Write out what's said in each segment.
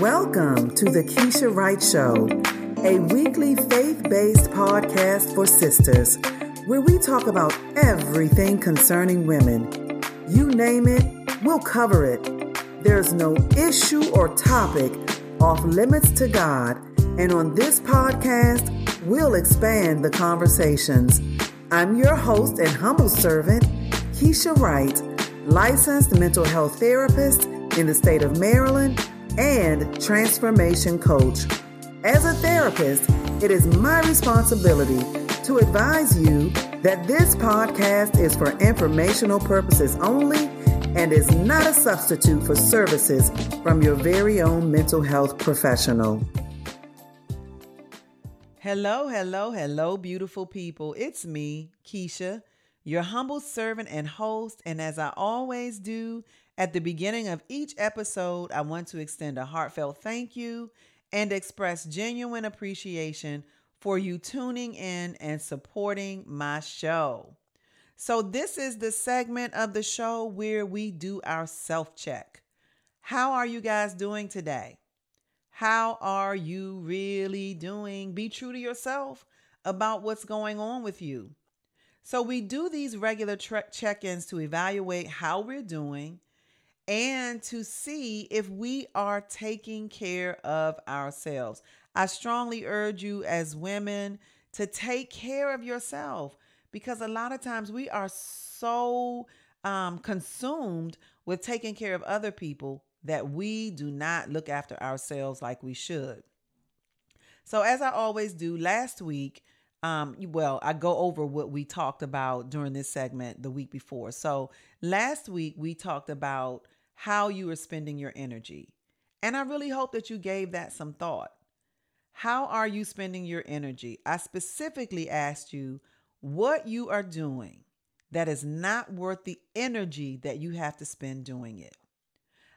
Welcome to the Kecia Wright Show, a weekly faith based podcast for sisters where we talk about everything concerning women. You name it, we'll cover it. There's no issue or topic off limits to God, and on this podcast, we'll expand the conversations. I'm your host and humble servant, Kecia Wright, licensed mental health therapist in the state of Maryland and transformation coach. As a therapist, it is my responsibility to advise you that this podcast is for informational purposes only and is not a substitute for services from your very own mental health professional. Hello, hello, hello, beautiful people. It's me, Kecia, your humble servant and host. And as I always do, at the beginning of each episode, I want to extend a heartfelt thank you and express genuine appreciation for you tuning in and supporting my show. So, this is the segment of the show where we do our self check. How are you guys doing today? How are you really doing? Be true to yourself about what's going on with you. So, we do these regular check ins to evaluate how we're doing and to see if we are taking care of ourselves. I strongly urge you as women to take care of yourself because a lot of times we are so um, consumed with taking care of other people that we do not look after ourselves like we should. So, as I always do, last week, um, well, I go over what we talked about during this segment the week before. So, last week we talked about how you are spending your energy. And I really hope that you gave that some thought. How are you spending your energy? I specifically asked you what you are doing that is not worth the energy that you have to spend doing it.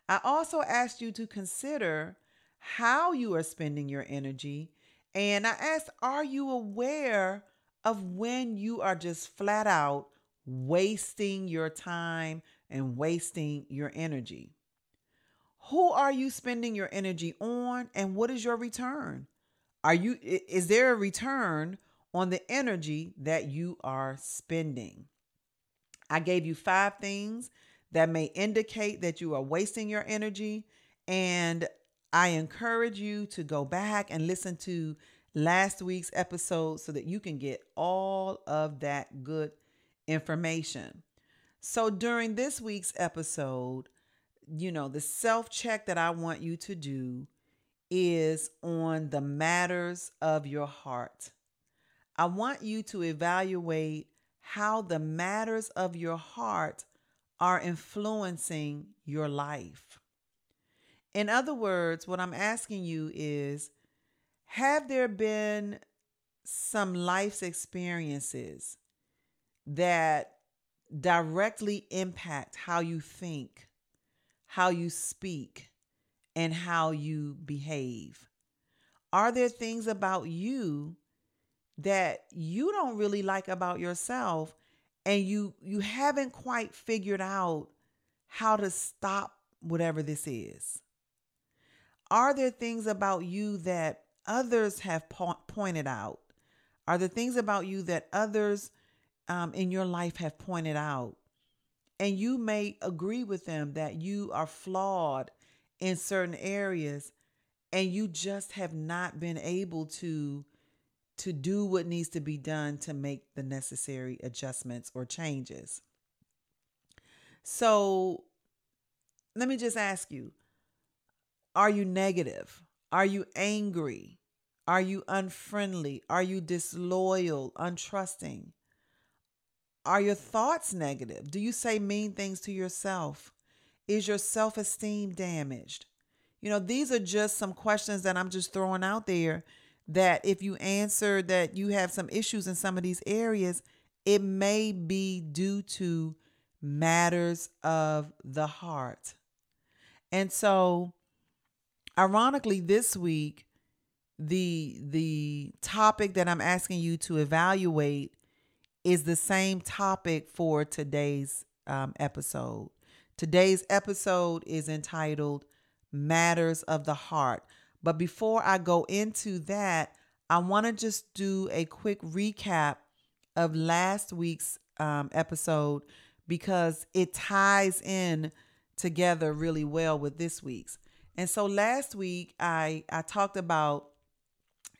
I also asked you to consider how you are spending your energy. And I asked, are you aware of when you are just flat out wasting your time, and wasting your energy. Who are you spending your energy on and what is your return? Are you is there a return on the energy that you are spending? I gave you 5 things that may indicate that you are wasting your energy and I encourage you to go back and listen to last week's episode so that you can get all of that good information. So during this week's episode, you know, the self check that I want you to do is on the matters of your heart. I want you to evaluate how the matters of your heart are influencing your life. In other words, what I'm asking you is have there been some life's experiences that directly impact how you think, how you speak, and how you behave? Are there things about you that you don't really like about yourself and you you haven't quite figured out how to stop whatever this is? Are there things about you that others have po- pointed out? Are there things about you that others um, in your life have pointed out. And you may agree with them that you are flawed in certain areas and you just have not been able to to do what needs to be done to make the necessary adjustments or changes. So let me just ask you are you negative? Are you angry? Are you unfriendly? Are you disloyal, untrusting? Are your thoughts negative? Do you say mean things to yourself? Is your self esteem damaged? You know, these are just some questions that I'm just throwing out there that if you answer that you have some issues in some of these areas, it may be due to matters of the heart. And so, ironically, this week, the the topic that I'm asking you to evaluate is the same topic for today's um, episode. Today's episode is entitled matters of the heart. But before I go into that, I want to just do a quick recap of last week's um, episode because it ties in together really well with this week's. And so last week I I talked about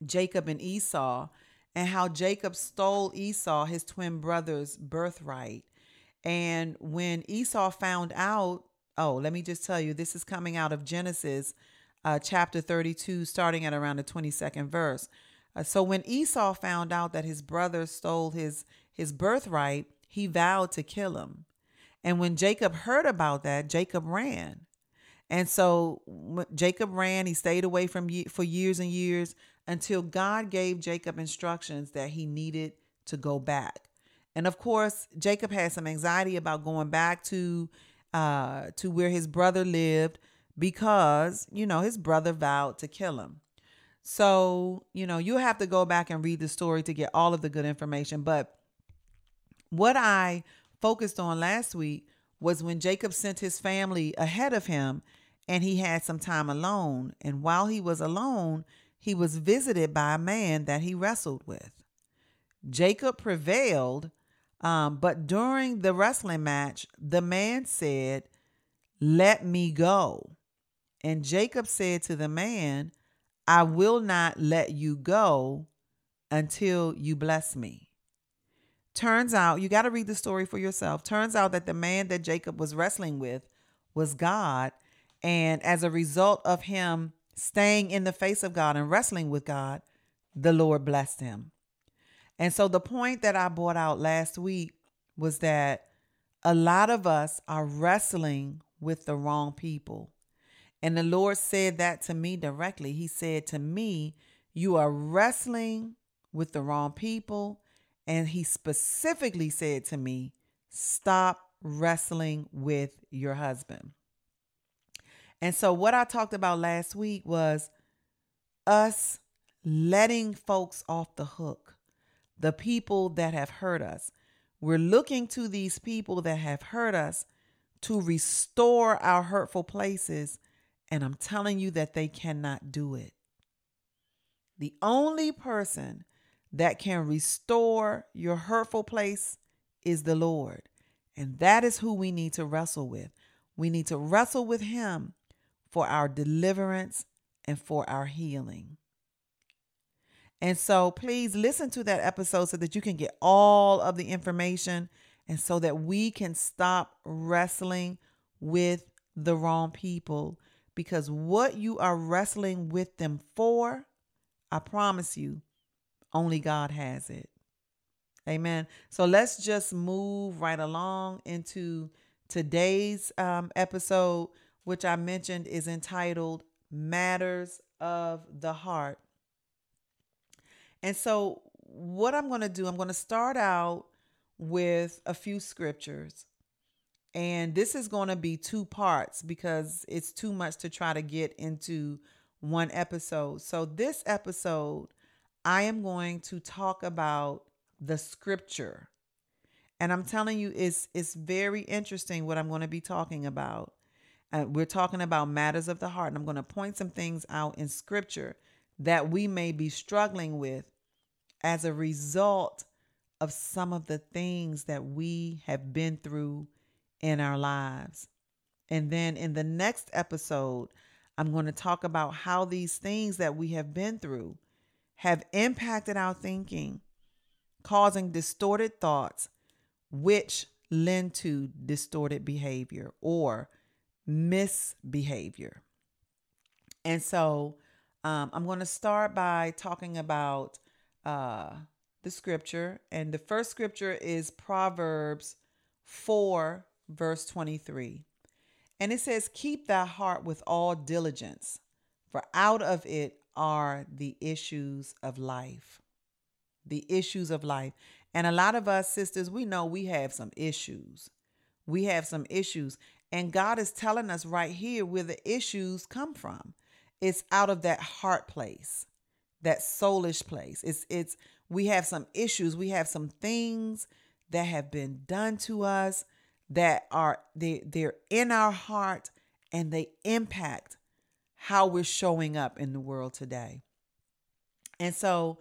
Jacob and Esau and how Jacob stole Esau, his twin brother's birthright. And when Esau found out, oh, let me just tell you, this is coming out of Genesis uh, chapter 32, starting at around the 22nd verse. Uh, so when Esau found out that his brother stole his his birthright, he vowed to kill him. And when Jacob heard about that, Jacob ran. And so Jacob ran, he stayed away from for years and years until God gave Jacob instructions that he needed to go back. And of course, Jacob had some anxiety about going back to uh, to where his brother lived because, you know, his brother vowed to kill him. So, you know, you have to go back and read the story to get all of the good information. But what I focused on last week was when Jacob sent his family ahead of him and he had some time alone. And while he was alone, he was visited by a man that he wrestled with. Jacob prevailed, um, but during the wrestling match, the man said, Let me go. And Jacob said to the man, I will not let you go until you bless me. Turns out, you got to read the story for yourself. Turns out that the man that Jacob was wrestling with was God. And as a result of him staying in the face of God and wrestling with God, the Lord blessed him. And so the point that I brought out last week was that a lot of us are wrestling with the wrong people. And the Lord said that to me directly. He said to me, You are wrestling with the wrong people. And He specifically said to me, Stop wrestling with your husband. And so, what I talked about last week was us letting folks off the hook, the people that have hurt us. We're looking to these people that have hurt us to restore our hurtful places. And I'm telling you that they cannot do it. The only person that can restore your hurtful place is the Lord. And that is who we need to wrestle with. We need to wrestle with Him for our deliverance and for our healing. And so please listen to that episode so that you can get all of the information and so that we can stop wrestling with the wrong people. Because what you are wrestling with them for, I promise you, only God has it. Amen. So let's just move right along into today's um, episode which I mentioned is entitled Matters of the Heart. And so, what I'm going to do, I'm going to start out with a few scriptures. And this is going to be two parts because it's too much to try to get into one episode. So, this episode, I am going to talk about the scripture. And I'm telling you, it's, it's very interesting what I'm going to be talking about. Uh, we're talking about matters of the heart. And I'm going to point some things out in scripture that we may be struggling with as a result of some of the things that we have been through in our lives. And then in the next episode, I'm going to talk about how these things that we have been through have impacted our thinking, causing distorted thoughts, which lend to distorted behavior or misbehavior. And so um, I'm going to start by talking about uh, the scripture. And the first scripture is Proverbs 4, verse 23. And it says, Keep thy heart with all diligence, for out of it are the issues of life. The issues of life. And a lot of us sisters, we know we have some issues. We have some issues. And God is telling us right here where the issues come from. It's out of that heart place, that soulish place. It's it's we have some issues, we have some things that have been done to us that are they they're in our heart and they impact how we're showing up in the world today. And so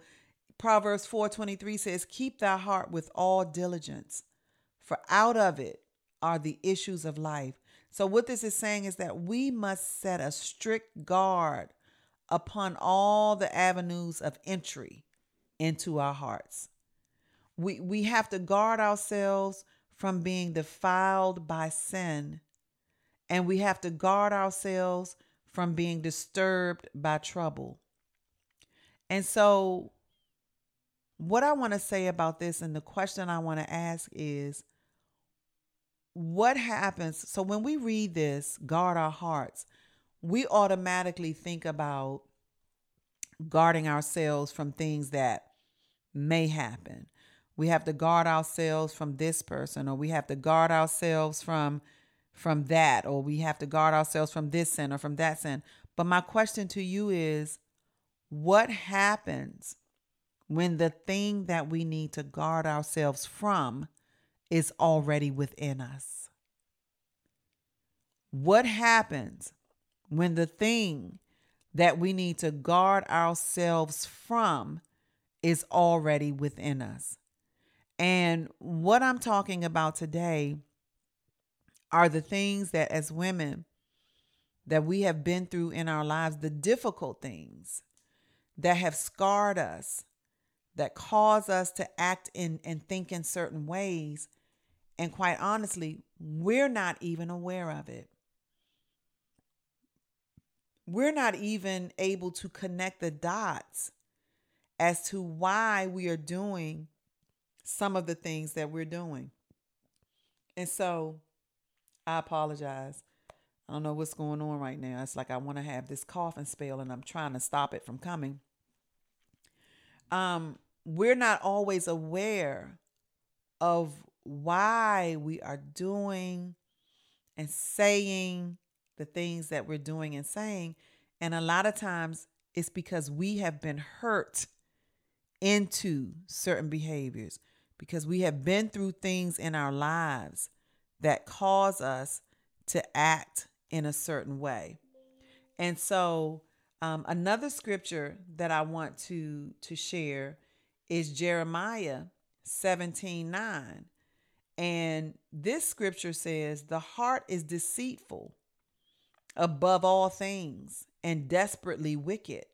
Proverbs 4:23 says, "Keep thy heart with all diligence, for out of it are the issues of life." So what this is saying is that we must set a strict guard upon all the avenues of entry into our hearts. We we have to guard ourselves from being defiled by sin, and we have to guard ourselves from being disturbed by trouble. And so what I want to say about this and the question I want to ask is what happens? So when we read this, guard our hearts, we automatically think about guarding ourselves from things that may happen. We have to guard ourselves from this person or we have to guard ourselves from from that or we have to guard ourselves from this sin or from that sin. But my question to you is what happens when the thing that we need to guard ourselves from is already within us? What happens when the thing that we need to guard ourselves from is already within us? And what I'm talking about today are the things that as women that we have been through in our lives, the difficult things that have scarred us that cause us to act in and think in certain ways. And quite honestly, we're not even aware of it. We're not even able to connect the dots as to why we are doing some of the things that we're doing. And so I apologize. I don't know what's going on right now. It's like I want to have this coughing spell and I'm trying to stop it from coming um, we're not always aware of why we are doing and saying the things that we're doing and saying. And a lot of times it's because we have been hurt into certain behaviors, because we have been through things in our lives that cause us to act in a certain way. And so um, another scripture that I want to to share is Jeremiah 17 9. And this scripture says, The heart is deceitful above all things and desperately wicked.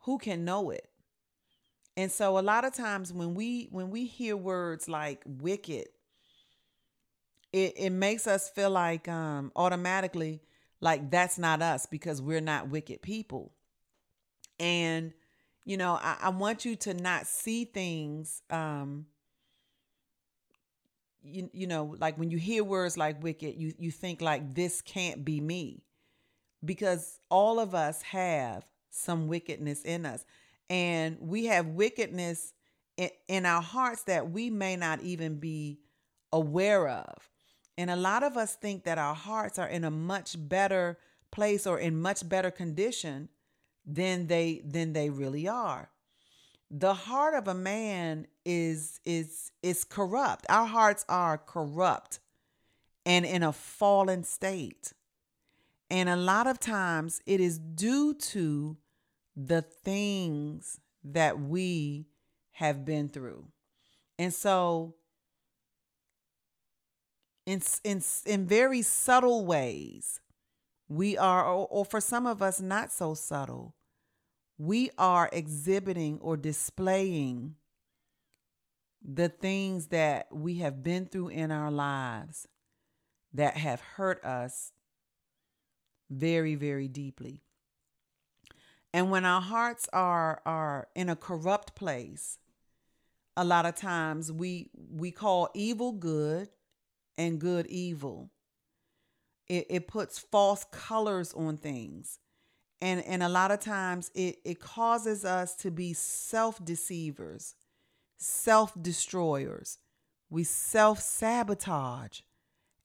Who can know it? And so a lot of times when we when we hear words like wicked, it, it makes us feel like um automatically like that's not us because we're not wicked people. And, you know, I, I want you to not see things um you, you know, like when you hear words like wicked, you, you think like this can't be me. Because all of us have some wickedness in us. And we have wickedness in, in our hearts that we may not even be aware of. And a lot of us think that our hearts are in a much better place or in much better condition than they than they really are. The heart of a man is is is corrupt. Our hearts are corrupt and in a fallen state. And a lot of times it is due to the things that we have been through. And so in in in very subtle ways we are or, or for some of us not so subtle we are exhibiting or displaying the things that we have been through in our lives that have hurt us very very deeply and when our hearts are are in a corrupt place a lot of times we we call evil good and good evil. It, it puts false colors on things. And, and a lot of times it, it causes us to be self deceivers, self destroyers. We self sabotage,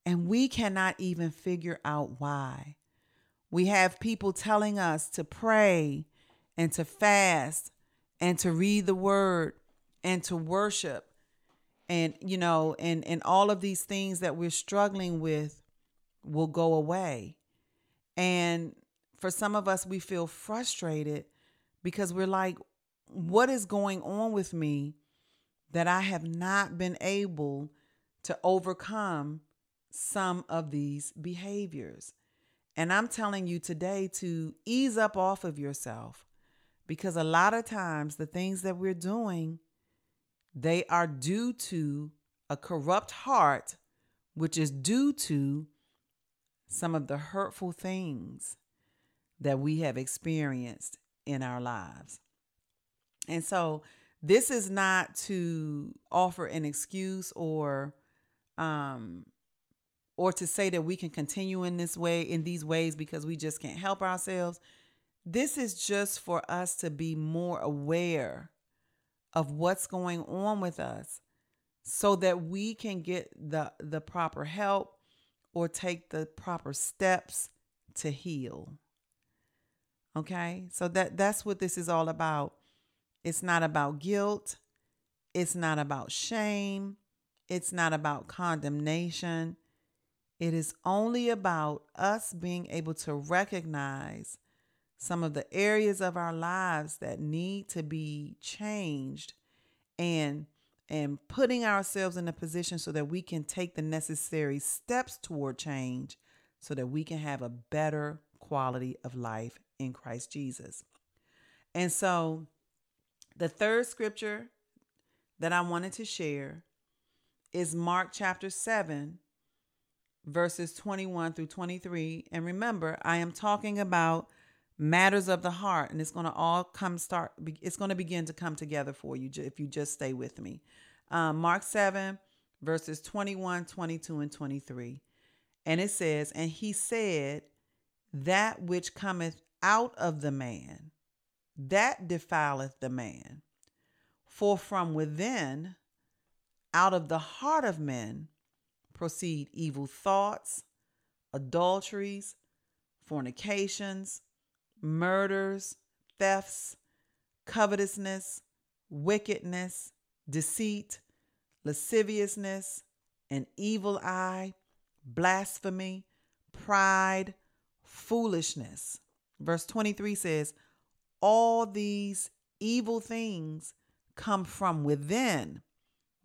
and we cannot even figure out why. We have people telling us to pray and to fast and to read the word and to worship and you know and and all of these things that we're struggling with will go away and for some of us, we feel frustrated because we're like, what is going on with me that I have not been able to overcome some of these behaviors? And I'm telling you today to ease up off of yourself because a lot of times the things that we're doing they are due to a corrupt heart which is due to some of the hurtful things that we have experienced in our lives. And so this is not to offer an excuse or um or to say that we can continue in this way in these ways because we just can't help ourselves. This is just for us to be more aware of what's going on with us so that we can get the the proper help or take the proper steps to heal. Okay? So that that's what this is all about. It's not about guilt. It's not about shame. It's not about condemnation. It is only about us being able to recognize some of the areas of our lives that need to be changed and and putting ourselves in a position so that we can take the necessary steps toward change so that we can have a better quality of life in Christ Jesus. And so the third scripture that I wanted to share is Mark chapter 7 verses 21 through 23 and remember I am talking about matters of the heart and it's going to all come start it's going to begin to come together for you if you just stay with me. Um, mark 7 verses 21 22 and 23 and it says and he said that which cometh out of the man that defileth the man for from within out of the heart of men proceed evil thoughts adulteries fornications murders, thefts, covetousness, wickedness, deceit, lasciviousness, an evil eye, blasphemy, pride, foolishness. Verse 23 says, All these evil things come from within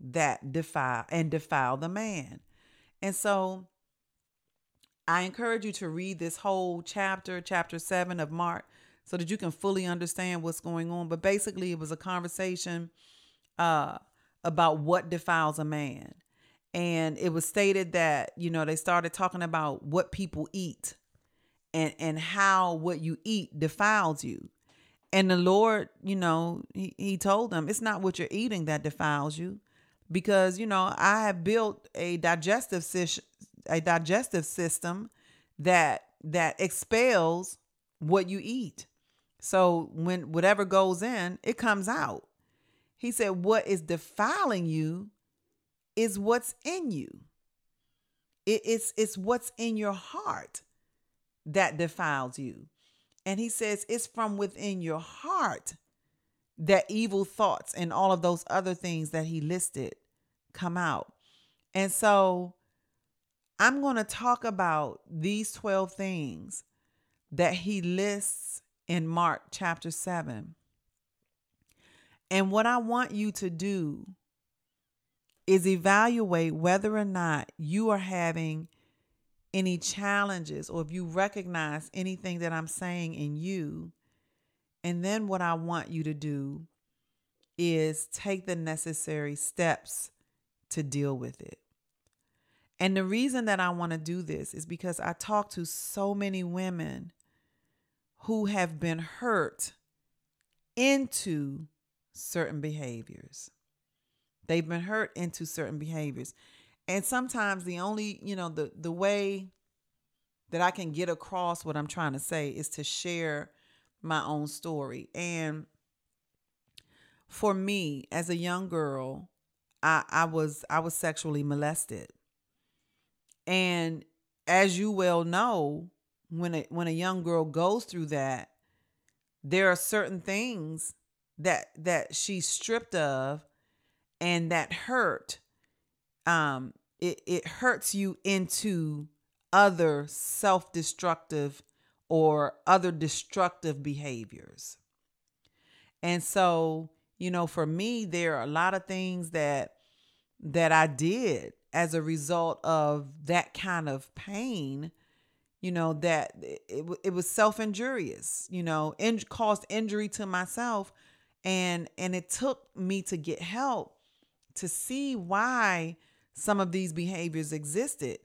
that defile and defile the man. And so I encourage you to read this whole chapter, chapter seven of Mark, so that you can fully understand what's going on. But basically, it was a conversation uh, about what defiles a man. And it was stated that, you know, they started talking about what people eat and, and how what you eat defiles you. And the Lord, you know, he, he told them it's not what you're eating that defiles you because, you know, I have built a digestive system a digestive system that that expels what you eat. So when whatever goes in, it comes out. He said, What is defiling you is what's in you. It, it's, it's what's in your heart that defiles you. And he says, It's from within your heart that evil thoughts and all of those other things that he listed come out. And so I'm going to talk about these 12 things that he lists in Mark chapter 7. And what I want you to do is evaluate whether or not you are having any challenges or if you recognize anything that I'm saying in you. And then what I want you to do is take the necessary steps to deal with it. And the reason that I want to do this is because I talk to so many women who have been hurt into certain behaviors. They've been hurt into certain behaviors. And sometimes the only, you know, the the way that I can get across what I'm trying to say is to share my own story. And for me, as a young girl, I, I was I was sexually molested. And as you well know, when a when a young girl goes through that, there are certain things that that she's stripped of and that hurt um it it hurts you into other self-destructive or other destructive behaviors. And so, you know, for me, there are a lot of things that that I did as a result of that kind of pain, you know, that it, it was self-injurious, you know, in, caused injury to myself and and it took me to get help to see why some of these behaviors existed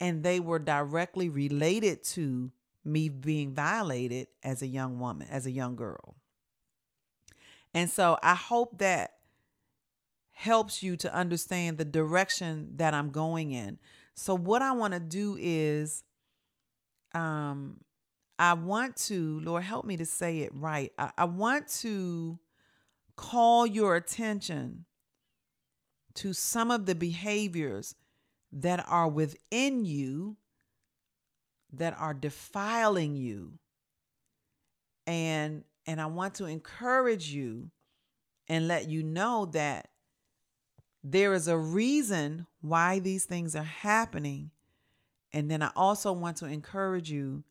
and they were directly related to me being violated as a young woman, as a young girl. And so I hope that helps you to understand the direction that I'm going in. So what I want to do is um I want to, Lord help me to say it right. I, I want to call your attention to some of the behaviors that are within you that are defiling you. And and I want to encourage you and let you know that there is a reason why these things are happening. And then I also want to encourage you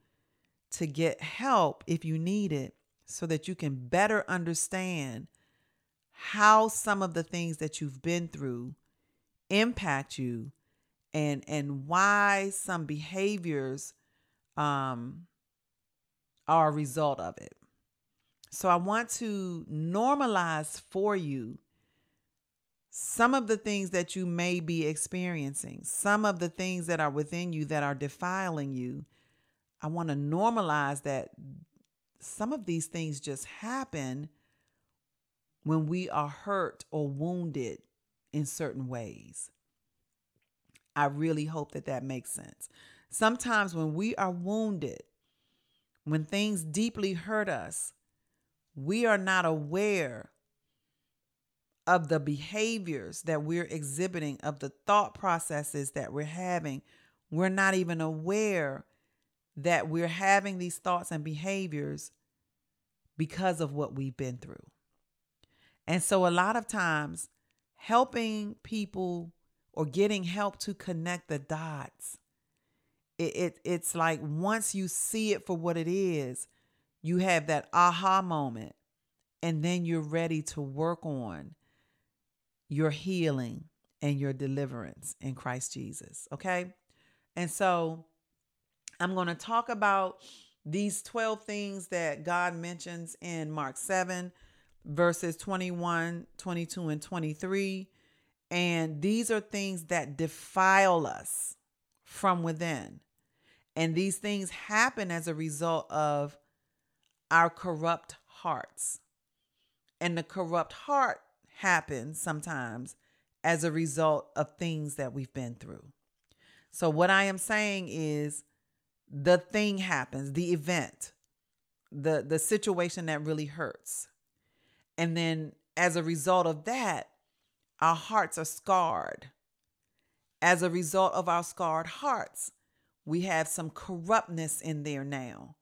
to get help if you need it so that you can better understand how some of the things that you've been through impact you and and why some behaviors um are a result of it. So I want to normalize for you some of the things that you may be experiencing, some of the things that are within you that are defiling you. I want to normalize that some of these things just happen when we are hurt or wounded in certain ways. I really hope that that makes sense. Sometimes when we are wounded, when things deeply hurt us, we are not aware of the behaviors that we're exhibiting, of the thought processes that we're having. We're not even aware that we're having these thoughts and behaviors because of what we've been through. And so, a lot of times, helping people or getting help to connect the dots, it, it, it's like once you see it for what it is, you have that aha moment, and then you're ready to work on your healing and your deliverance in Christ Jesus. Okay. And so, I'm going to talk about these 12 things that God mentions in Mark 7 verses 21, 22, and 23. And these are things that defile us from within. And these things happen as a result of our corrupt hearts. And the corrupt heart happens sometimes as a result of things that we've been through. So, what I am saying is the thing happens, the event, the, the situation that really hurts. And then as a result of that, our hearts are scarred. As a result of our scarred hearts, we have some corruptness in there now.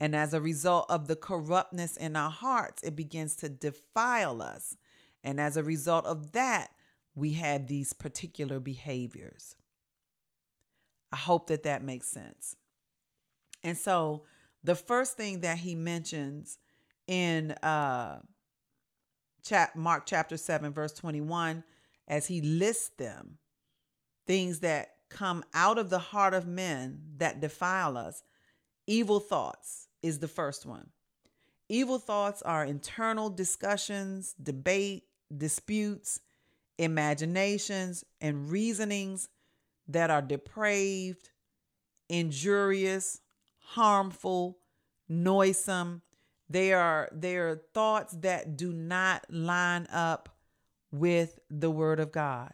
And as a result of the corruptness in our hearts, it begins to defile us. And as a result of that, we have these particular behaviors. I hope that that makes sense. And so the first thing that he mentions in uh, Mark chapter 7, verse 21, as he lists them, things that come out of the heart of men that defile us. Evil thoughts is the first one. Evil thoughts are internal discussions, debate, disputes, imaginations, and reasonings that are depraved, injurious, harmful, noisome, they are they are thoughts that do not line up with the word of God.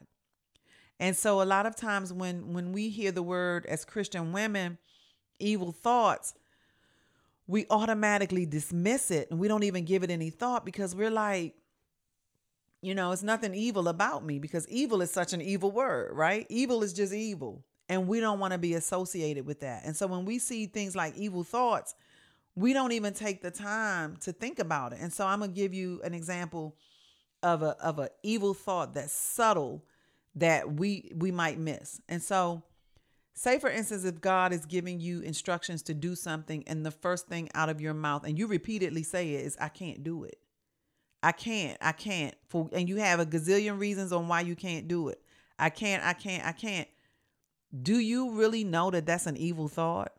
And so a lot of times when when we hear the word as Christian women, evil thoughts, we automatically dismiss it and we don't even give it any thought because we're like you know, it's nothing evil about me because evil is such an evil word, right? Evil is just evil. And we don't want to be associated with that. And so when we see things like evil thoughts, we don't even take the time to think about it. And so I'm gonna give you an example of a of an evil thought that's subtle that we we might miss. And so Say, for instance, if God is giving you instructions to do something, and the first thing out of your mouth, and you repeatedly say it, is, I can't do it. I can't, I can't. For and you have a gazillion reasons on why you can't do it. I can't, I can't, I can't. Do you really know that that's an evil thought?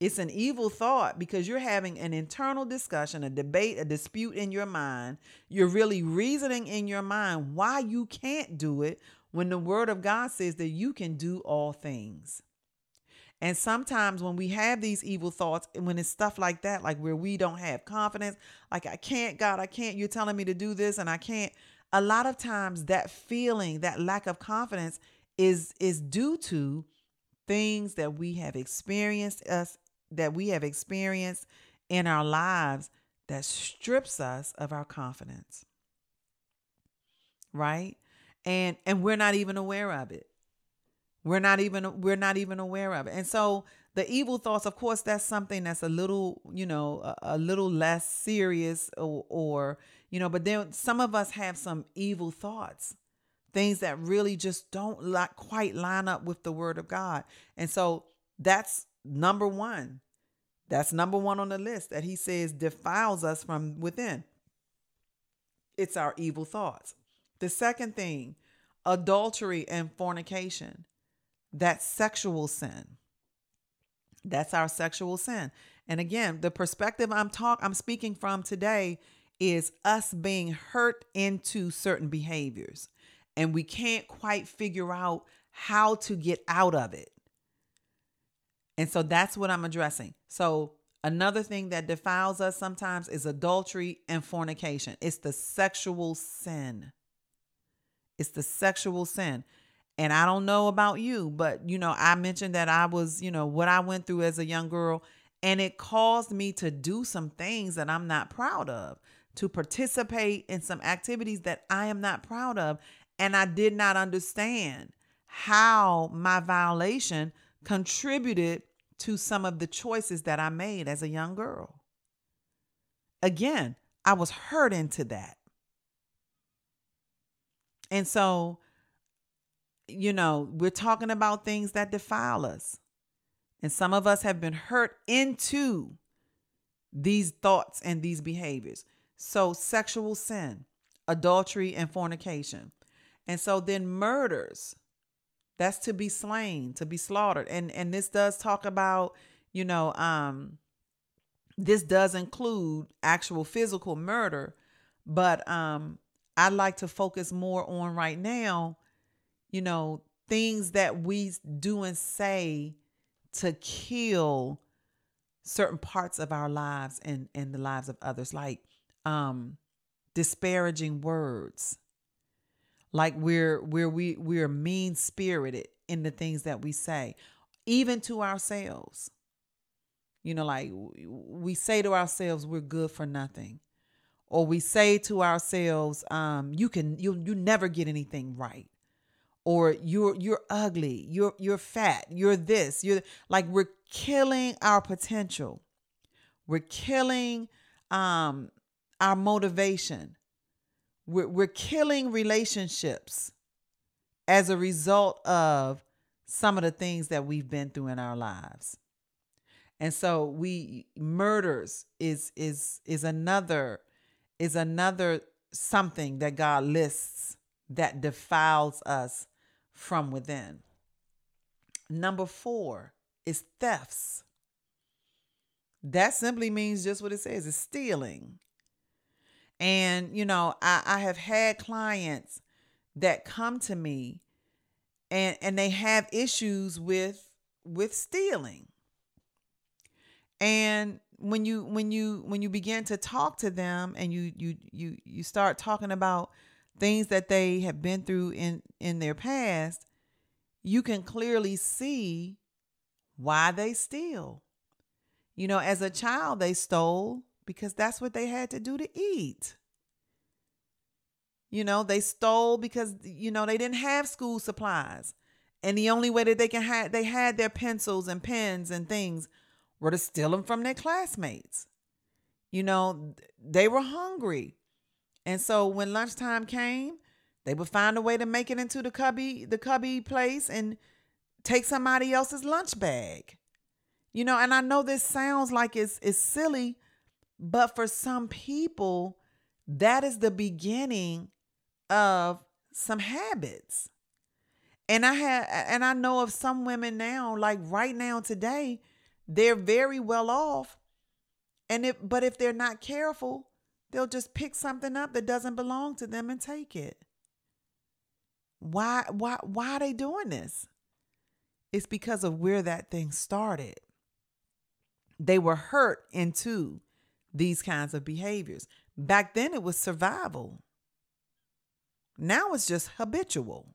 It's an evil thought because you're having an internal discussion, a debate, a dispute in your mind. You're really reasoning in your mind why you can't do it when the word of God says that you can do all things. And sometimes when we have these evil thoughts, and when it's stuff like that, like where we don't have confidence, like I can't, God, I can't, you're telling me to do this and I can't. A lot of times that feeling, that lack of confidence is is due to things that we have experienced us that we have experienced in our lives that strips us of our confidence. Right? And and we're not even aware of it. We're not even we're not even aware of it. And so the evil thoughts, of course, that's something that's a little, you know, a, a little less serious or, or, you know, but then some of us have some evil thoughts, things that really just don't like quite line up with the word of God. And so that's number one. That's number one on the list that he says defiles us from within. It's our evil thoughts. The second thing, adultery and fornication. That's sexual sin. That's our sexual sin. And again, the perspective I'm talk I'm speaking from today is us being hurt into certain behaviors and we can't quite figure out how to get out of it. And so that's what I'm addressing. So another thing that defiles us sometimes is adultery and fornication. It's the sexual sin. It's the sexual sin. And I don't know about you, but you know, I mentioned that I was, you know, what I went through as a young girl, and it caused me to do some things that I'm not proud of, to participate in some activities that I am not proud of. And I did not understand how my violation contributed to some of the choices that I made as a young girl. Again, I was hurt into that. And so you know, we're talking about things that defile us. And some of us have been hurt into these thoughts and these behaviors. So, sexual sin, adultery, and fornication. And so then murders, that's to be slain, to be slaughtered. And and this does talk about, you know, um this does include actual physical murder, but um I'd like to focus more on right now you know, things that we do and say to kill certain parts of our lives and, and the lives of others, like um, disparaging words, like we're we're we we're mean spirited in the things that we say, even to ourselves. You know, like we say to ourselves, we're good for nothing. Or we say to ourselves, um, you can you you never get anything right or you're you're ugly, you're you're fat, you're this, you're like we're killing our potential. We're killing um our motivation. We're, we're killing relationships as a result of some of the things that we've been through in our lives. And so we murders is is is another is another something that God lists that defiles us from within. Number four is thefts. That simply means just what it says it's stealing. And, you know, I, I have had clients that come to me and, and they have issues with with stealing. And when you when you when you begin to talk to them and you you you you start talking about things that they have been through in in their past, you can clearly see why they steal. You know, as a child they stole because that's what they had to do to eat. You know, they stole because you know they didn't have school supplies. And the only way that they can have they had their pencils and pens and things were to steal them from their classmates. You know, they were hungry. And so when lunchtime came, they would find a way to make it into the cubby, the cubby place and take somebody else's lunch bag. You know, and I know this sounds like it's it's silly, but for some people, that is the beginning of some habits. And I have and I know of some women now, like right now today, they're very well off. And if but if they're not careful, they'll just pick something up that doesn't belong to them and take it. Why why why are they doing this? It's because of where that thing started. They were hurt into these kinds of behaviors. Back then it was survival. Now it's just habitual.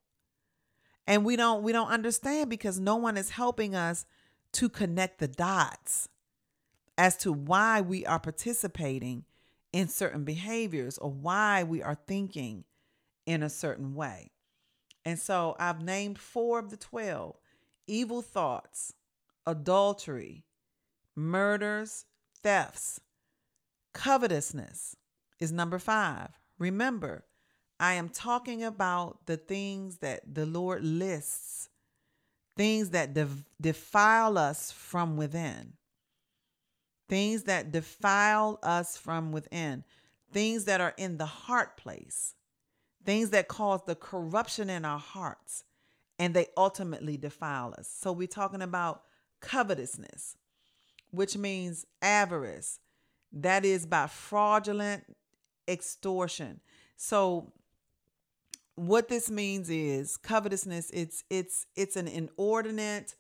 And we don't we don't understand because no one is helping us to connect the dots as to why we are participating in certain behaviors or why we are thinking in a certain way. And so I've named 4 of the 12 evil thoughts, adultery, murders, thefts, covetousness is number 5. Remember, I am talking about the things that the Lord lists, things that de- defile us from within, things that defile us from within, things that are in the heart place, things that cause the corruption in our hearts, and they ultimately defile us. So we're talking about covetousness, which means avarice, that is by fraudulent extortion. So what this means is covetousness it's it's it's an inordinate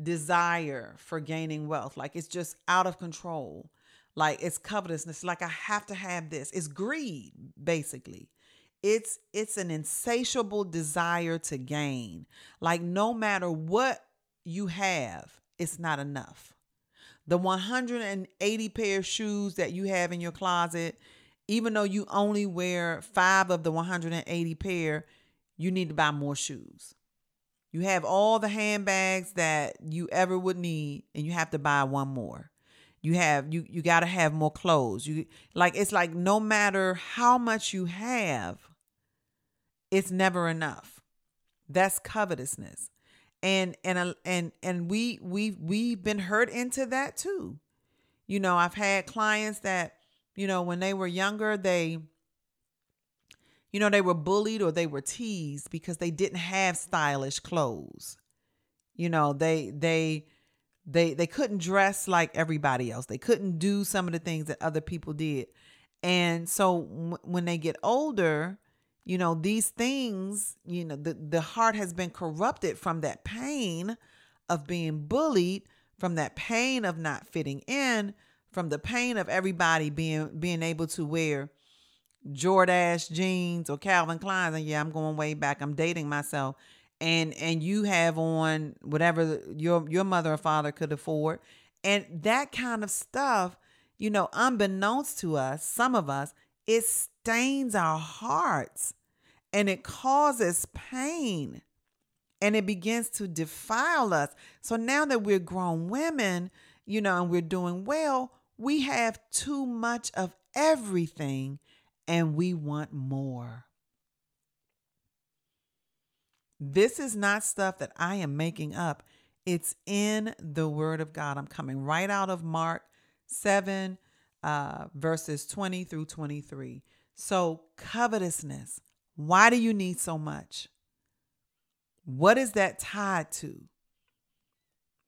desire for gaining wealth. Like it's just out of control. Like it's covetousness. Like i have to have this. It's greed basically. It's it's an insatiable desire to gain. Like no matter what you have it's not enough the 180 pair of shoes that you have in your closet even though you only wear five of the 180 pair, you need to buy more shoes. You have all the handbags that you ever would need, and you have to buy one more. You have you you got to have more clothes. You like it's like no matter how much you have, it's never enough. That's covetousness, and and uh, and and we we we've been hurt into that too. You know, I've had clients that you know, when they were younger, they you know, they were bullied or they were teased because they didn't have stylish clothes. You know, they they they they couldn't dress like everybody else. They couldn't do some of the things that other people did. And so w- when they get older, you know, these things, you know, the the heart has been corrupted from that pain of being bullied, from that pain of not fitting in, from the pain of everybody being being able to wear Jordache jeans or Calvin Klein's, and yeah, I'm going way back. I'm dating myself, and and you have on whatever your your mother or father could afford, and that kind of stuff, you know, unbeknownst to us, some of us, it stains our hearts, and it causes pain, and it begins to defile us. So now that we're grown women, you know, and we're doing well, we have too much of everything and we want more. This is not stuff that I am making up. It's in the Word of God. I'm coming right out of Mark 7, uh, verses 20 through 23. So, covetousness. Why do you need so much? What is that tied to?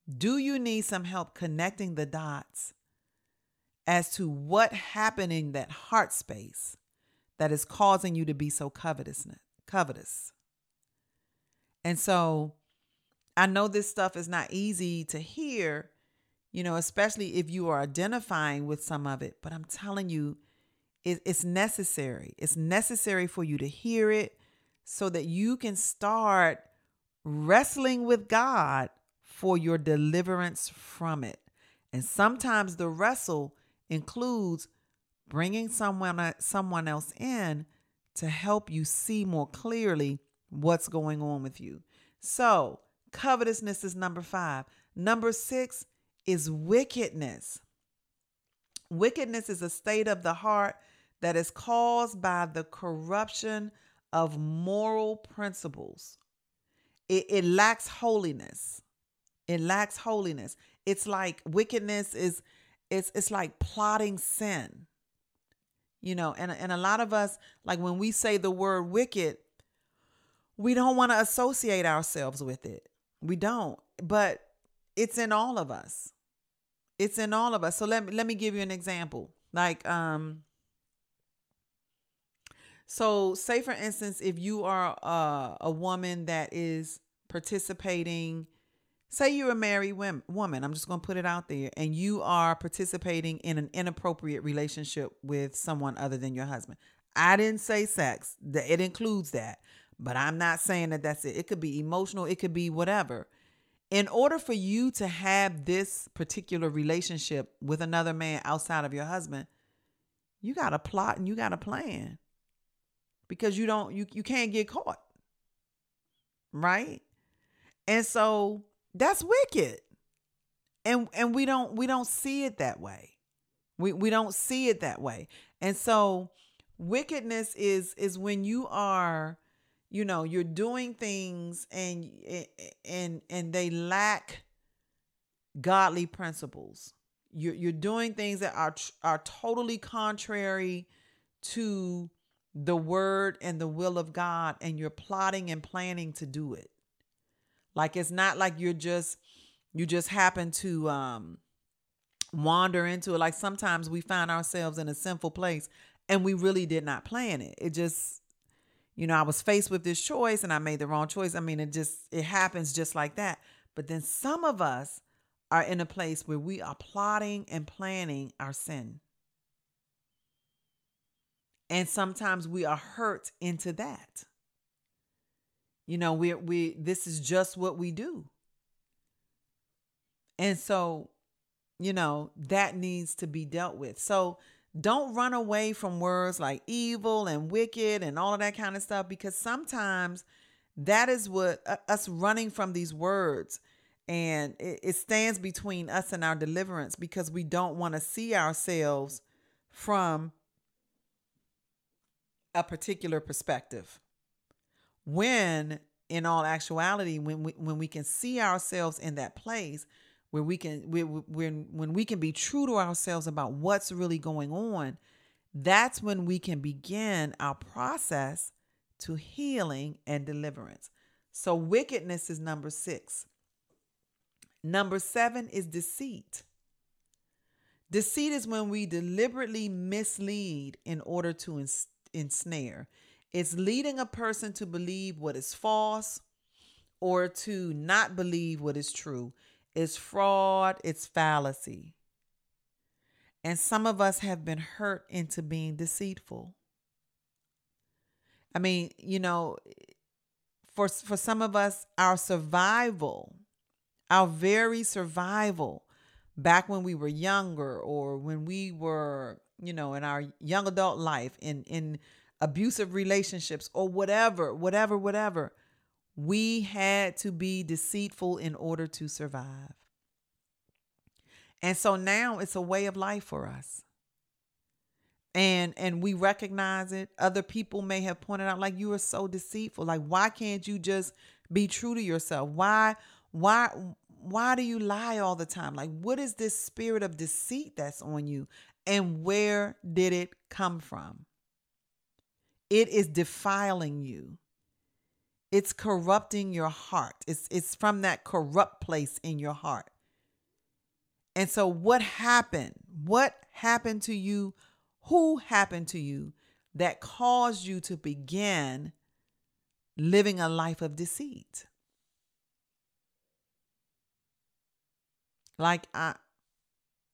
Do you need some help connecting the dots? as to what happened in that heart space that is causing you to be so covetous covetous and so i know this stuff is not easy to hear you know especially if you are identifying with some of it but i'm telling you it's necessary it's necessary for you to hear it so that you can start wrestling with god for your deliverance from it and sometimes the wrestle includes bringing someone uh, someone else in to help you see more clearly what's going on with you. So, covetousness is number 5. Number 6 is wickedness. Wickedness is a state of the heart that is caused by the corruption of moral principles. it, it lacks holiness. It lacks holiness. It's like wickedness is it's it's like plotting sin. You know, and and a lot of us like when we say the word wicked, we don't want to associate ourselves with it. We don't. But it's in all of us. It's in all of us. So let me let me give you an example. Like um so say for instance if you are a, a woman that is participating say you're a married woman i'm just going to put it out there and you are participating in an inappropriate relationship with someone other than your husband. I didn't say sex it includes that but i'm not saying that that's it. It could be emotional it could be whatever. In order for you to have this particular relationship with another man outside of your husband you got to plot and you got to plan because you don't you, you can't get caught right and so that's wicked. And and we don't we don't see it that way. We we don't see it that way. And so wickedness is is when you are you know you're doing things and and and they lack godly principles you're, you're doing things that are are totally contrary to the word and the will of god and you're plotting and planning to do it like it's not like you're just you just happen to um wander into it. Like sometimes we find ourselves in a sinful place and we really did not plan it. It just you know, I was faced with this choice and I made the wrong choice. I mean, it just it happens just like that. But then some of us are in a place where we are plotting and planning our sin. And sometimes we are hurt into that. You know, we we this is just what we do. And so, you know, that needs to be dealt with. So don't run away from words like evil and wicked and all of that kind of stuff because sometimes that is what uh, us running from these words and it, it stands between us and our deliverance because we don't want to see ourselves from a particular perspective. When in all actuality when we, when we can see ourselves in that place where we can we, when when we can be true to ourselves about what's really going on that's when we can begin our process to healing and deliverance. So wickedness is number 6 number 7 is deceit. Deceit is when we deliberately mislead in order to ensnare it's leading a person to believe what is false or to not believe what is true. It's fraud, it's fallacy. And some of us have been hurt into being deceitful. I mean, you know, for for some of us our survival, our very survival back when we were younger or when we were, you know, in our young adult life in in abusive relationships, or whatever, whatever, whatever. We had to be deceitful in order to survive. And so now it's a way of life for us. And and we recognize it. Other people may have pointed out like you are so deceitful. Like why can't you just be true to yourself? Why why why do you lie all the time? Like what is this spirit of deceit that's on you? And where did it come from? It is defiling you. It's corrupting your heart. It's, it's from that corrupt place in your heart. And so, what happened? What happened to you? Who happened to you that caused you to begin living a life of deceit? Like, I,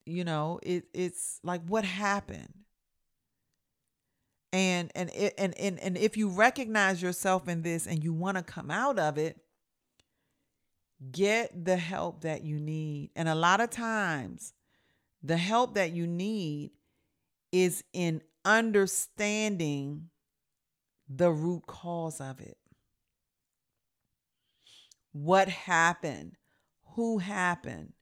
you know, it, it's like, what happened? and and it, and and, and if you recognize yourself in this and you want to come out of it get the help that you need. And a lot of times the help that you need is in understanding the root cause of it. What happened? Who happened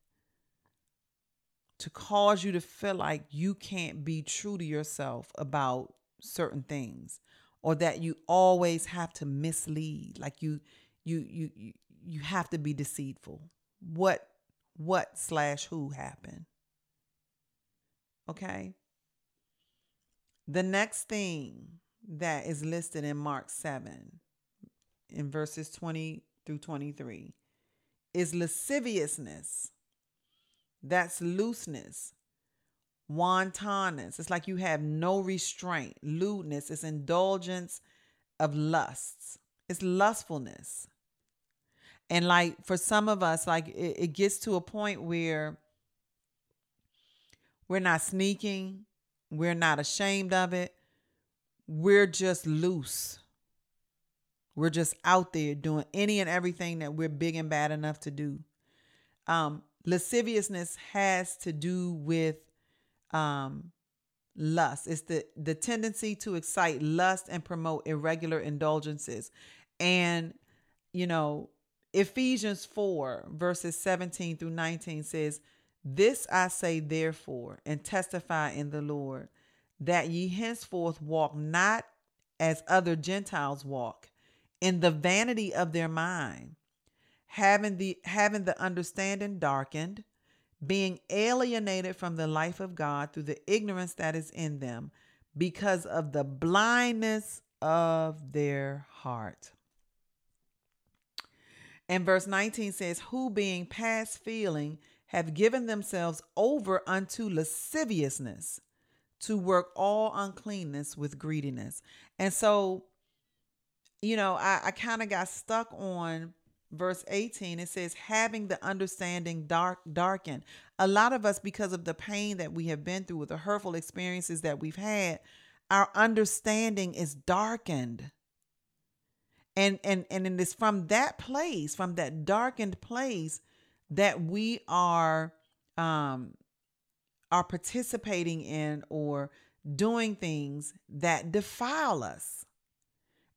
to cause you to feel like you can't be true to yourself about certain things or that you always have to mislead like you you you you have to be deceitful. What what slash who happened? Okay. The next thing that is listed in Mark 7 in verses 20 through 23 is lasciviousness. That's looseness, wantonness. It's like you have no restraint. Lewdness is indulgence of lusts. It's lustfulness. And like for some of us, like it, it gets to a point where we're not sneaking, we're not ashamed of it. We're just loose. We're just out there doing any and everything that we're big and bad enough to do. Um, lasciviousness has to do with um, lust. It's the the tendency to excite lust and promote irregular indulgences. And you know, Ephesians 4 verses 17 through 19 says, "This I say therefore, and testify in the Lord, that ye henceforth walk not as other Gentiles walk, in the vanity of their mind, having the having the understanding darkened, being alienated from the life of God through the ignorance that is in them, because of the blindness of their heart. And verse 19 says, Who being past feeling have given themselves over unto lasciviousness to work all uncleanness with greediness. And so, you know, I, I kind of got stuck on verse 18 it says having the understanding dark darkened a lot of us because of the pain that we have been through with the hurtful experiences that we've had our understanding is darkened and and and it is from that place from that darkened place that we are um are participating in or doing things that defile us.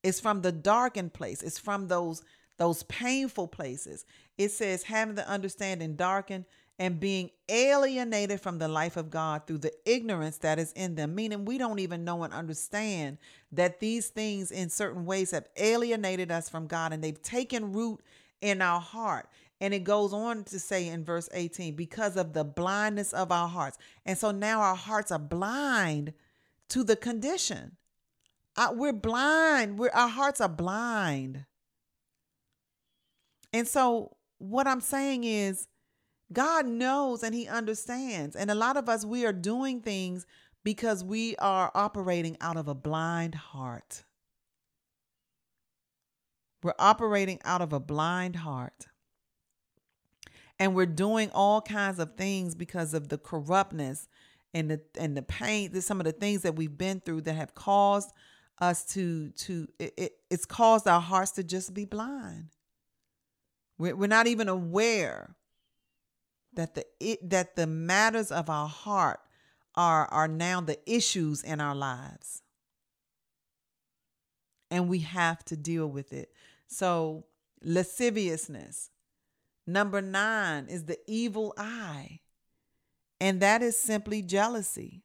It's from the darkened place. It's from those those painful places. It says having the understanding darkened and being alienated from the life of God through the ignorance that is in them, meaning we don't even know and understand that these things in certain ways have alienated us from God and they've taken root in our heart. And it goes on to say in verse 18, because of the blindness of our hearts. And so now our hearts are blind to the condition. Uh, we're blind. We're, our hearts are blind. And so what I'm saying is, God knows and He understands. And a lot of us, we are doing things because we are operating out of a blind heart. We're operating out of a blind heart. And we're doing all kinds of things because of the corruptness and the and the pain, some of the things that we've been through that have caused us to to it, it, it's caused our hearts to just be blind. We're, not even aware that the it, that the matters of our heart are are now the issues in our lives and we have to deal with it so lasciviousness Number nine is the evil eye, and that is simply jealousy.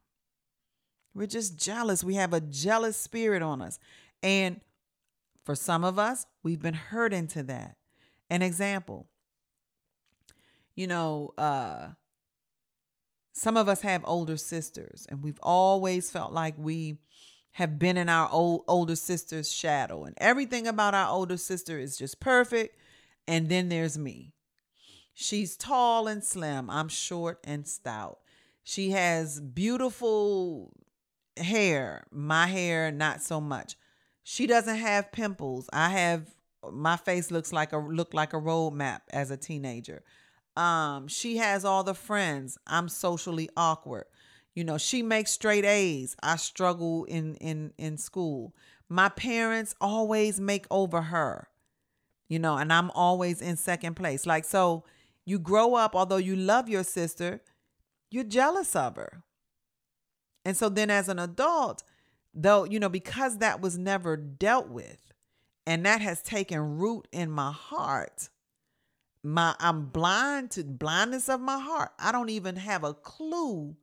We're just jealous. We have a jealous spirit on us. And for some of us, we've been hurt into that. An example, you know, uh, some of us have older sisters, and we've always felt like we have been in our old older sister's shadow, and everything about our older sister is just perfect. And then there's me. She's tall and slim. I'm short and stout. She has beautiful hair. My hair, not so much. She doesn't have pimples. I have my face looks like a look like a roadmap as a teenager. Um, she has all the friends. I'm socially awkward. You know, she makes straight A's. I struggle in in in school. My parents always make over her. You know, and I'm always in second place. Like so you grow up, although you love your sister, you're jealous of her. And so then as an adult, though, you know, because that was never dealt with and that has taken root in my heart, my I'm blind to blindness of my heart. I don't even have a clue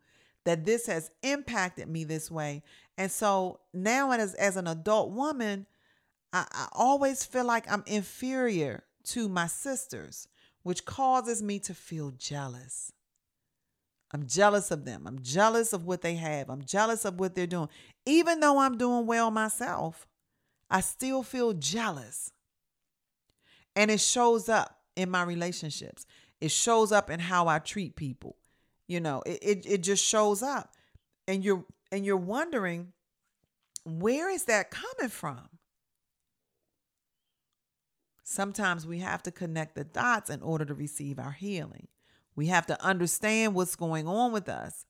that this has impacted me this way. And so now as as an adult woman, I, I always feel like I'm inferior to my sisters, which causes me to feel jealous. I'm jealous of them. I'm jealous of what they have. I'm jealous of what they're doing. Even though I'm doing well myself, I still feel jealous. And it shows up in my relationships. It shows up in how I treat people. You know, it, it, it just shows up. And you're and you're wondering, where is that coming from? Sometimes we have to connect the dots in order to receive our healing. We have to understand what's going on with us,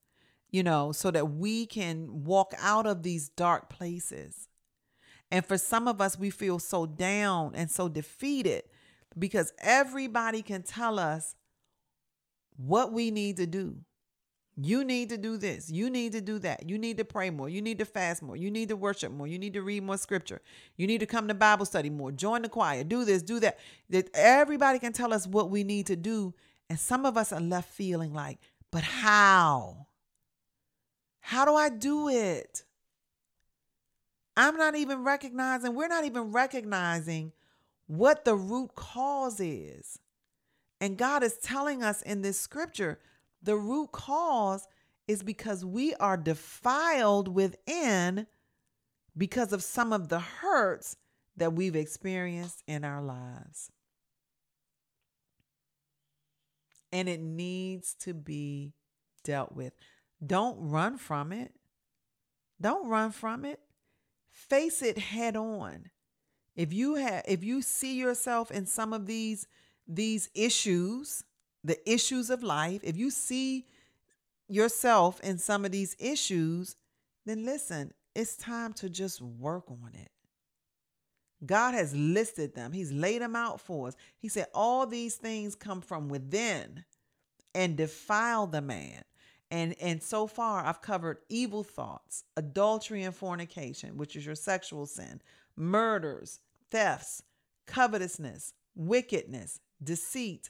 you know, so that we can walk out of these dark places. And for some of us, we feel so down and so defeated because everybody can tell us what we need to do. You need to do this. You need to do that. You need to pray more. You need to fast more. You need to worship more. You need to read more scripture. You need to come to Bible study more. Join the choir. Do this, do that. That everybody can tell us what we need to do. And some of us are left feeling like, but how? How do I do it? I'm not even recognizing, we're not even recognizing what the root cause is. And God is telling us in this scripture the root cause is because we are defiled within because of some of the hurts that we've experienced in our lives. And it needs to be dealt with. Don't run from it. Don't run from it. Face it head on. If you have if you see yourself in some of these these issues, the issues of life, if you see yourself in some of these issues, then listen, it's time to just work on it. God has listed them, He's laid them out for us. He said, All these things come from within and defile the man. And, and so far, I've covered evil thoughts, adultery and fornication, which is your sexual sin, murders, thefts, covetousness, wickedness, deceit,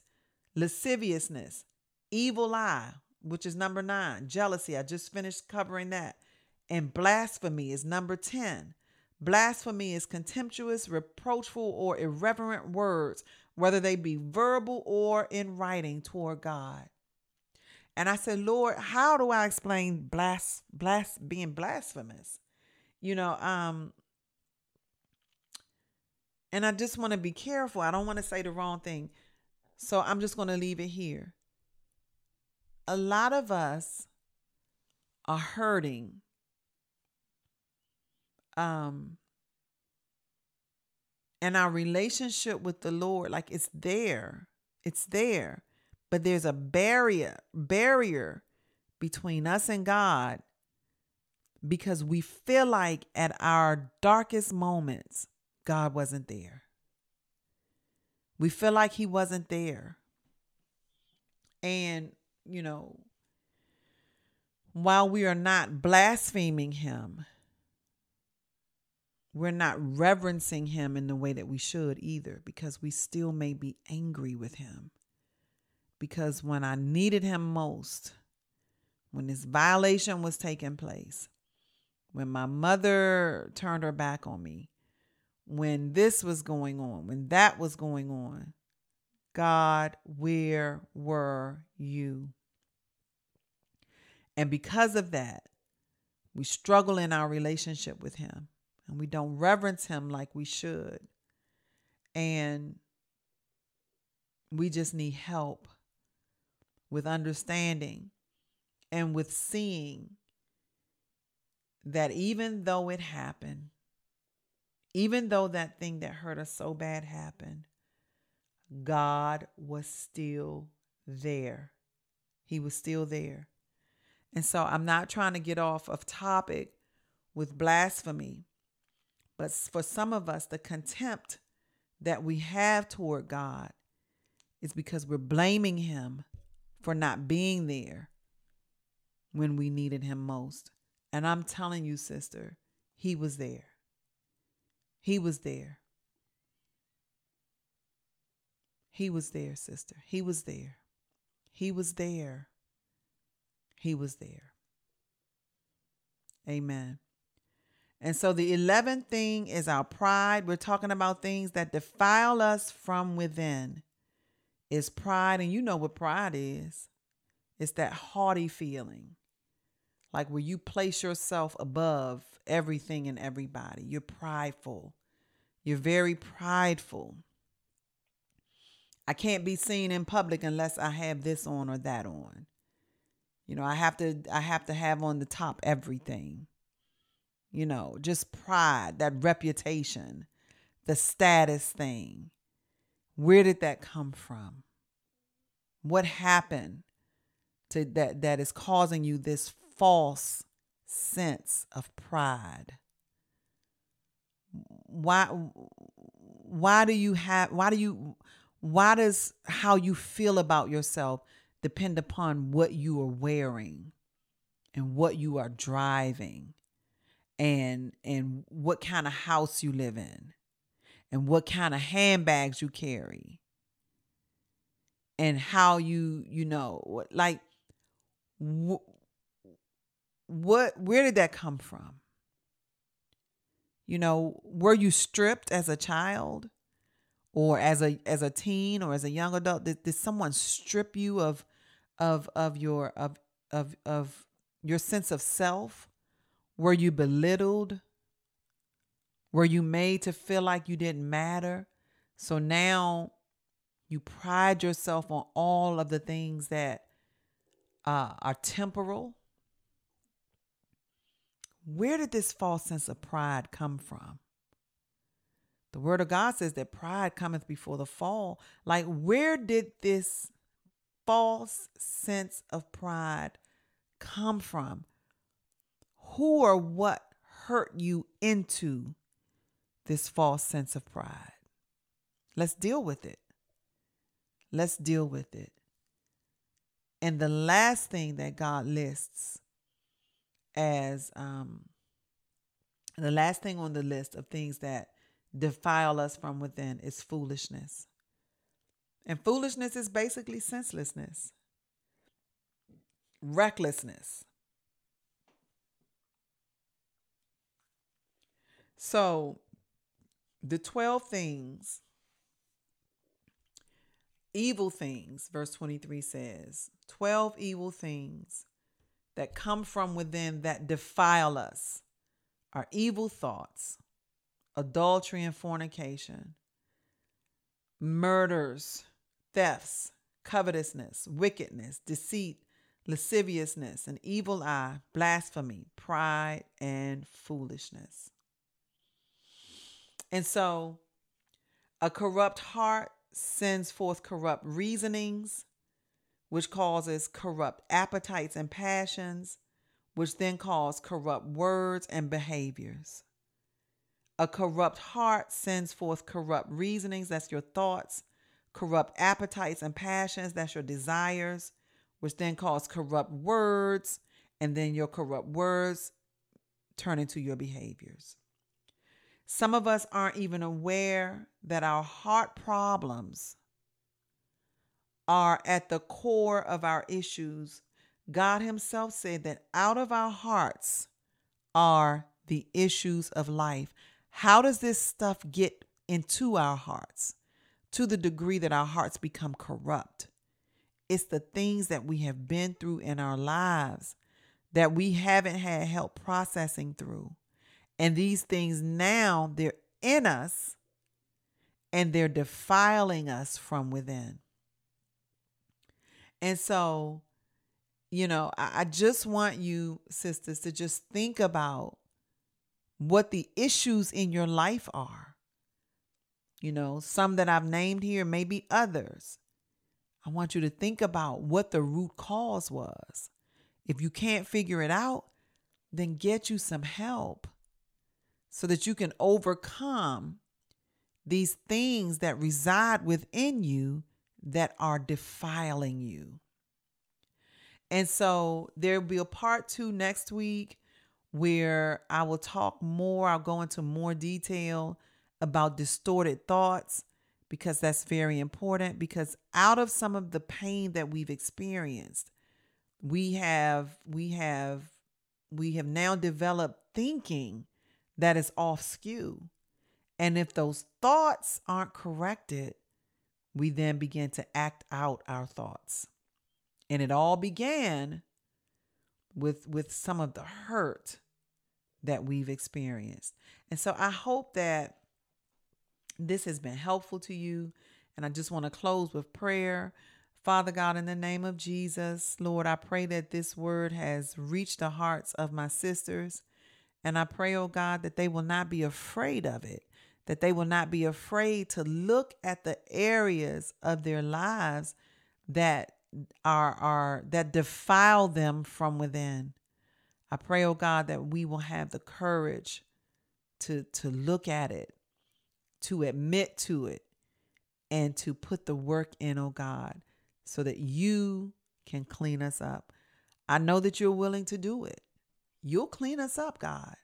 lasciviousness, evil eye, which is number nine, jealousy. I just finished covering that. And blasphemy is number 10. Blasphemy is contemptuous, reproachful, or irreverent words, whether they be verbal or in writing toward God. And I said, Lord, how do I explain blas, blas being blasphemous? You know, um, and I just want to be careful. I don't want to say the wrong thing. So I'm just going to leave it here. A lot of us are hurting. Um, and our relationship with the Lord, like it's there, it's there, but there's a barrier, barrier between us and God because we feel like at our darkest moments, God wasn't there. We feel like he wasn't there. And, you know, while we are not blaspheming him, we're not reverencing him in the way that we should either, because we still may be angry with him. Because when I needed him most, when this violation was taking place, when my mother turned her back on me, when this was going on, when that was going on. God, where were you? And because of that, we struggle in our relationship with Him and we don't reverence Him like we should. And we just need help with understanding and with seeing that even though it happened, even though that thing that hurt us so bad happened, God was still there. He was still there. And so I'm not trying to get off of topic with blasphemy, but for some of us, the contempt that we have toward God is because we're blaming Him for not being there when we needed Him most. And I'm telling you, sister, He was there. He was there. He was there, sister. He was there. He was there. He was there. Amen. And so the 11th thing is our pride. We're talking about things that defile us from within. Is pride, and you know what pride is. It's that haughty feeling, like where you place yourself above everything and everybody. You're prideful. You're very prideful. I can't be seen in public unless I have this on or that on. You know, I have to I have to have on the top everything. You know, just pride, that reputation, the status thing. Where did that come from? What happened to that that is causing you this false sense of pride? Why why do you have why do you why does how you feel about yourself depend upon what you are wearing and what you are driving and and what kind of house you live in and what kind of handbags you carry and how you you know like wh- what where did that come from? You know were you stripped as a child or as a as a teen or as a young adult? Did, did someone strip you of of of your of of of your sense of self? Were you belittled were you made to feel like you didn't matter so now you pride yourself on all of the things that uh, are temporal where did this false sense of pride come from the word of God says that pride cometh before the fall. Like, where did this false sense of pride come from? Who or what hurt you into this false sense of pride? Let's deal with it. Let's deal with it. And the last thing that God lists as um, the last thing on the list of things that defile us from within is foolishness. And foolishness is basically senselessness, recklessness. So, the 12 things, evil things, verse 23 says, 12 evil things that come from within that defile us are evil thoughts, adultery and fornication, murders, thefts, covetousness, wickedness, deceit, lasciviousness, an evil eye, blasphemy, pride, and foolishness. And so a corrupt heart sends forth corrupt reasonings, which causes corrupt appetites and passions, which then cause corrupt words and behaviors. A corrupt heart sends forth corrupt reasonings, that's your thoughts, corrupt appetites and passions, that's your desires, which then cause corrupt words, and then your corrupt words turn into your behaviors. Some of us aren't even aware that our heart problems are at the core of our issues. God Himself said that out of our hearts are the issues of life. How does this stuff get into our hearts to the degree that our hearts become corrupt? It's the things that we have been through in our lives that we haven't had help processing through. And these things now, they're in us and they're defiling us from within. And so, you know, I, just want you, sisters, to just think about what the issues in your life are. You know, some that I've named here, maybe others. I want you to think about what the root cause was. If you can't figure it out, then get you some help so that you can overcome these things that reside within you that are defiling you. And so there'll be a part two next week where I will talk more, I'll go into more detail about distorted thoughts because that's very important because out of some of the pain that we've experienced, we have we have we have now developed thinking that is off skew. And if those thoughts aren't corrected, we then begin to act out our thoughts. And it all began with with some of the hurt that we've experienced. And so I hope that this has been helpful to you. And I just want to close with prayer. Father God, in the name of Jesus, Lord, I pray that this word has reached the hearts of my sisters. And I pray, oh God, that they will not be afraid of it, that they will not be afraid to look at the areas of their lives that are, are that defile them from within. I pray, oh God, that we will have the courage to, to look at it, to admit to it, and to put the work in, oh God, so that you can clean us up. I know that you're willing to do it. You'll clean us up, God.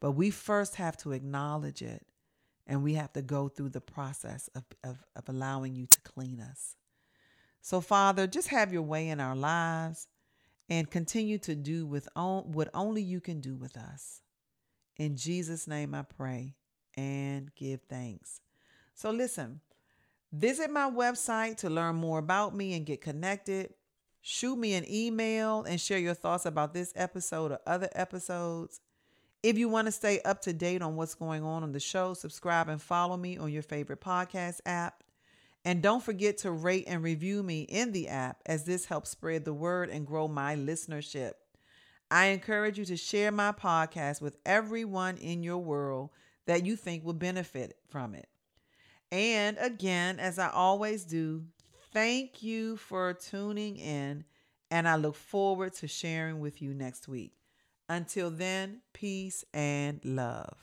But we first have to acknowledge it and we have to go through the process of, of, of allowing you to clean us. So, Father, just have your way in our lives and continue to do with on, what only you can do with us. In Jesus' name I pray and give thanks. So, listen, visit my website to learn more about me and get connected. Shoot me an email and share your thoughts about this episode or other episodes. If you want to stay up to date on what's going on on the show, subscribe and follow me on your favorite podcast app. And don't forget to rate and review me in the app, as this helps spread the word and grow my listenership. I encourage you to share my podcast with everyone in your world that you think will benefit from it. And again, as I always do, thank you for tuning in, and I look forward to sharing with you next week. Until then, peace and love.